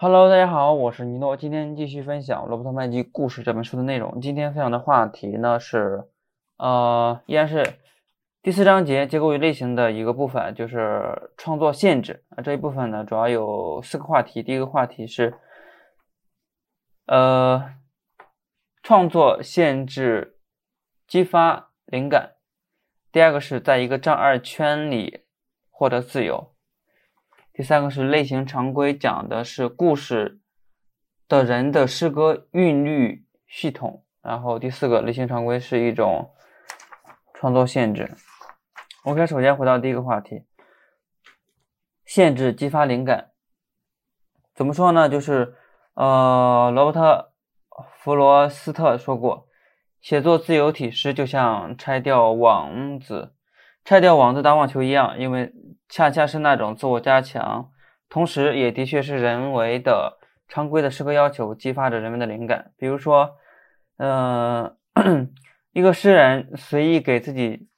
Hello，大家好，我是尼诺，今天继续分享《罗伯特麦基故事》这本书的内容。今天分享的话题呢是，呃，依然是第四章节结构与类型的一个部分，就是创作限制。啊，这一部分呢主要有四个话题。第一个话题是，呃，创作限制激发灵感。第二个是在一个障碍圈里获得自由。第三个是类型常规，讲的是故事的人的诗歌韵律系统。然后第四个类型常规是一种创作限制。OK，首先回到第一个话题，限制激发灵感。怎么说呢？就是呃，罗伯特·弗罗斯特说过，写作自由体诗就像拆掉网子，拆掉网子打网球一样，因为。恰恰是那种自我加强，同时也的确是人为的常规的诗歌要求，激发着人们的灵感。比如说，呃，一个诗人随意给自己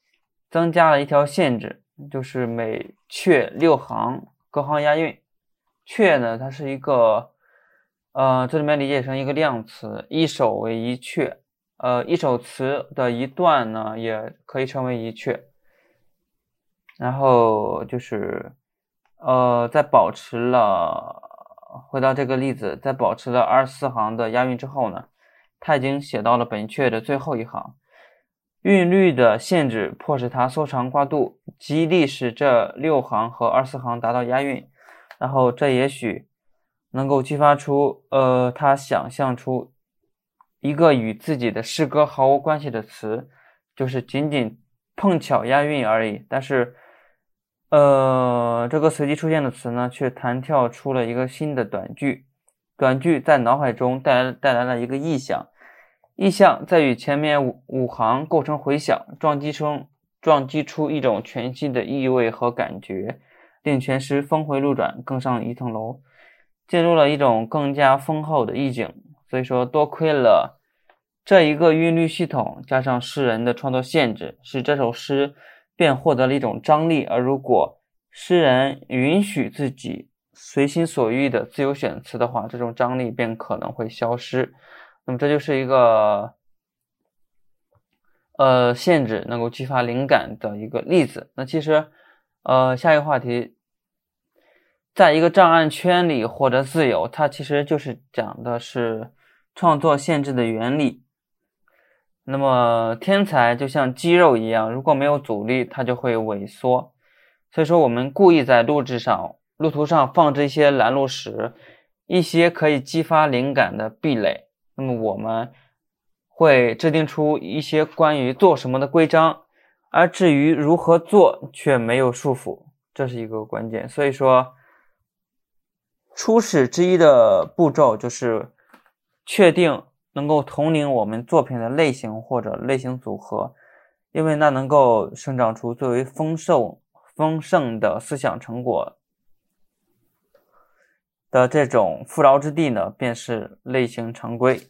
增加了一条限制，就是每阙六行，各行押韵。阙呢，它是一个，呃，这里面理解成一个量词，一首为一阙，呃，一首词的一段呢，也可以称为一阙。然后就是，呃，在保持了回到这个例子，在保持了二十四行的押韵之后呢，他已经写到了本阙的最后一行，韵律的限制迫使他缩长跨度，极力使这六行和二十四行达到押韵，然后这也许能够激发出，呃，他想象出一个与自己的诗歌毫无关系的词，就是仅仅碰巧押韵而已，但是。呃，这个随机出现的词呢，却弹跳出了一个新的短句。短句在脑海中带来带来了一个意象，意象在与前面五五行构成回响，撞击出撞击出一种全新的意味和感觉，令全诗峰回路转，更上一层楼，进入了一种更加丰厚的意境。所以说，多亏了这一个韵律系统，加上诗人的创作限制，使这首诗。便获得了一种张力，而如果诗人允许自己随心所欲的自由选词的话，这种张力便可能会消失。那么这就是一个呃限制能够激发灵感的一个例子。那其实呃下一个话题，在一个障碍圈里获得自由，它其实就是讲的是创作限制的原理。那么天才就像肌肉一样，如果没有阻力，它就会萎缩。所以说，我们故意在路质上、路途上放置一些拦路石，一些可以激发灵感的壁垒。那么我们会制定出一些关于做什么的规章，而至于如何做，却没有束缚，这是一个关键。所以说，初始之一的步骤就是确定。能够统领我们作品的类型或者类型组合，因为那能够生长出最为丰盛、丰盛的思想成果的这种富饶之地呢，便是类型常规。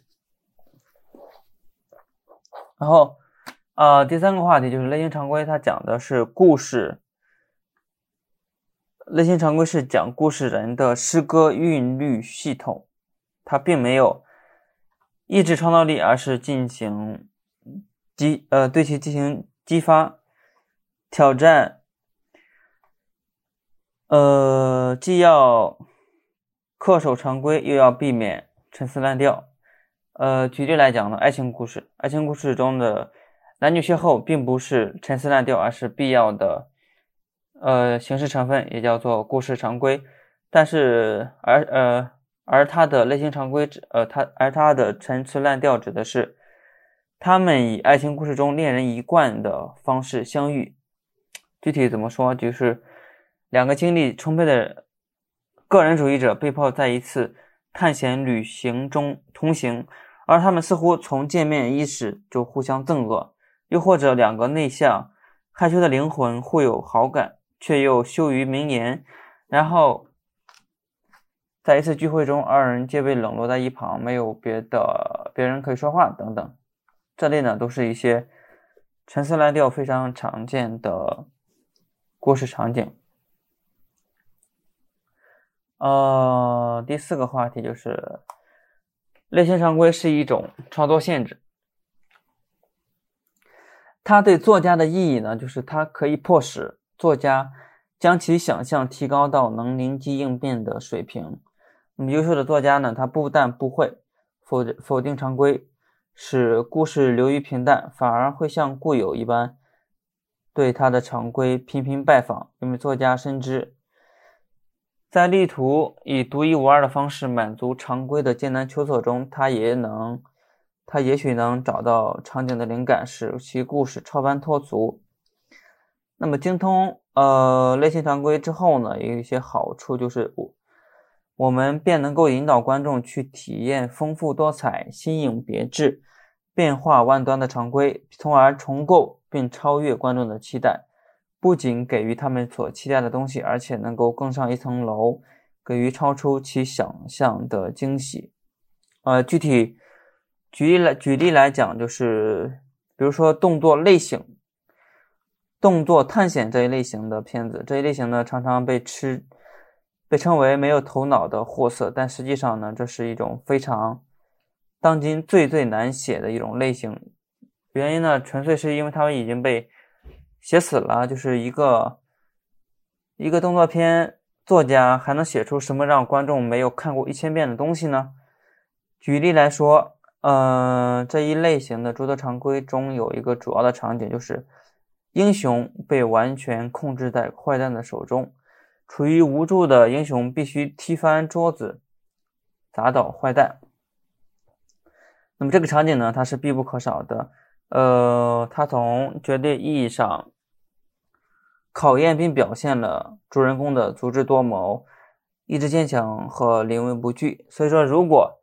然后，呃，第三个话题就是类型常规，它讲的是故事。类型常规是讲故事人的诗歌韵律系统，它并没有。抑制创造力，而是进行激呃对其进行激发挑战，呃既要恪守常规，又要避免陈词滥调。呃，举例来讲呢，爱情故事，爱情故事中的男女邂逅并不是陈词滥调，而是必要的呃形式成分，也叫做故事常规。但是而呃。而它的类型常规指，呃，它而它的陈词滥调指的是他们以爱情故事中恋人一贯的方式相遇。具体怎么说，就是两个精力充沛的个人主义者被迫在一次探险旅行中同行，而他们似乎从见面伊始就互相憎恶；又或者两个内向害羞的灵魂互有好感，却又羞于明言，然后。在一次聚会中，二人皆被冷落在一旁，没有别的别人可以说话等等。这类呢，都是一些陈词滥调非常常见的故事场景。呃，第四个话题就是类型常规是一种创作限制。它对作家的意义呢，就是它可以迫使作家将其想象提高到能灵机应变的水平。那么优秀的作家呢，他不但不会否否定常规，使故事流于平淡，反而会像故友一般对他的常规频频拜访，因为作家深知。在力图以独一无二的方式满足常规的艰难求索中，他也能，他也许能找到场景的灵感，使其故事超凡脱俗。那么精通呃类型常规之后呢，有一些好处就是我们便能够引导观众去体验丰富多彩、新颖别致、变化万端的常规，从而重构并超越观众的期待。不仅给予他们所期待的东西，而且能够更上一层楼，给予超出其想象的惊喜。呃，具体举例来举例来讲，就是比如说动作类型、动作探险这一类型的片子，这一类型呢常常被吃被称为没有头脑的货色，但实际上呢，这是一种非常当今最最难写的一种类型。原因呢，纯粹是因为他们已经被。写死了，就是一个一个动作片作家还能写出什么让观众没有看过一千遍的东西呢？举例来说，呃，这一类型的诸多常规中有一个主要的场景，就是英雄被完全控制在坏蛋的手中，处于无助的英雄必须踢翻桌子，砸倒坏蛋。那么这个场景呢，它是必不可少的。呃，它从绝对意义上考验并表现了主人公的足智多谋、意志坚强和临危不惧。所以说，如果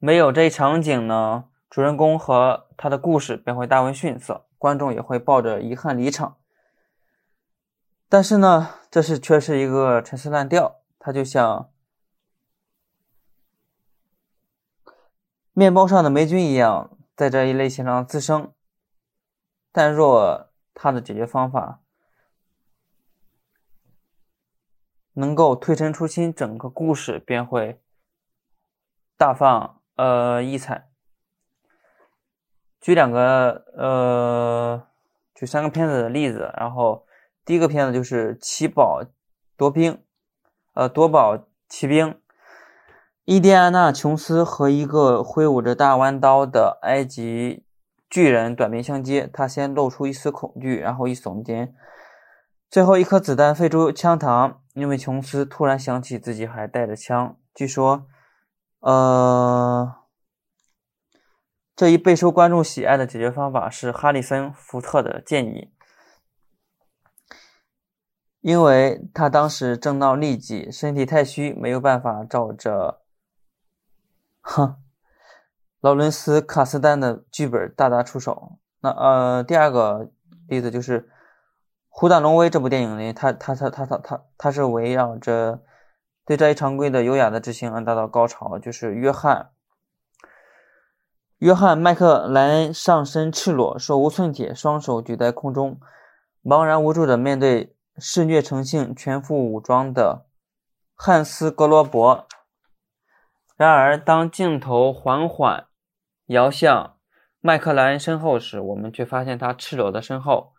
没有这一场景呢，主人公和他的故事便会大为逊色，观众也会抱着遗憾离场。但是呢，这是却是一个陈词滥调，它就像面包上的霉菌一样，在这一类型上滋生。但若它的解决方法能够推陈出新，整个故事便会大放呃异彩。举两个呃，举三个片子的例子，然后第一个片子就是《奇宝夺兵》，呃，夺宝奇兵，伊迪安娜·琼斯和一个挥舞着大弯刀的埃及。巨人短兵相接，他先露出一丝恐惧，然后一耸肩，最后一颗子弹飞出枪膛，因为琼斯突然想起自己还带着枪。据说，呃，这一备受观众喜爱的解决方法是哈里森·福特的建议，因为他当时正闹痢疾，身体太虚，没有办法照着，哼。劳伦斯·卡斯丹的剧本大打出手。那呃，第二个例子就是《虎胆龙威》这部电影里，他他他他他他他是围绕着对这一常规的优雅的执行而达到高潮。就是约翰约翰麦克莱恩上身赤裸，手无寸铁，双手举在空中，茫然无助的面对嗜虐成性、全副武装的汉斯·格罗伯。然而，当镜头缓缓。摇向麦克莱恩身后时，我们却发现他赤裸的身后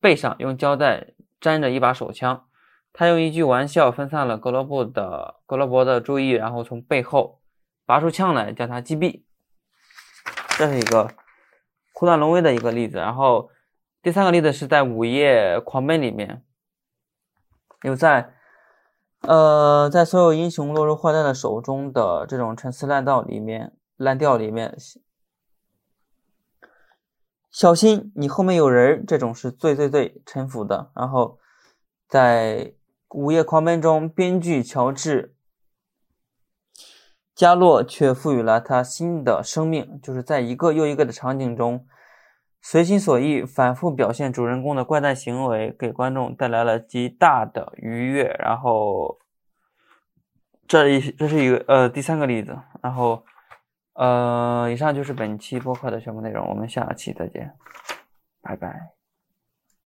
背上用胶带粘着一把手枪。他用一句玩笑分散了格罗布的格罗伯的注意，然后从背后拔出枪来将他击毙。这是一个虎胆龙威的一个例子。然后第三个例子是在《午夜狂奔》里面，有在呃在所有英雄落入坏蛋的手中的这种陈词滥调里面。烂调里面，小心你后面有人，这种是最最最臣服的。然后，在《午夜狂奔》中，编剧乔治·加洛却赋予了他新的生命，就是在一个又一个的场景中，随心所欲反复表现主人公的怪诞行为，给观众带来了极大的愉悦。然后，这一这是一个呃第三个例子，然后。呃，以上就是本期播客的全部内容，我们下期再见，拜拜。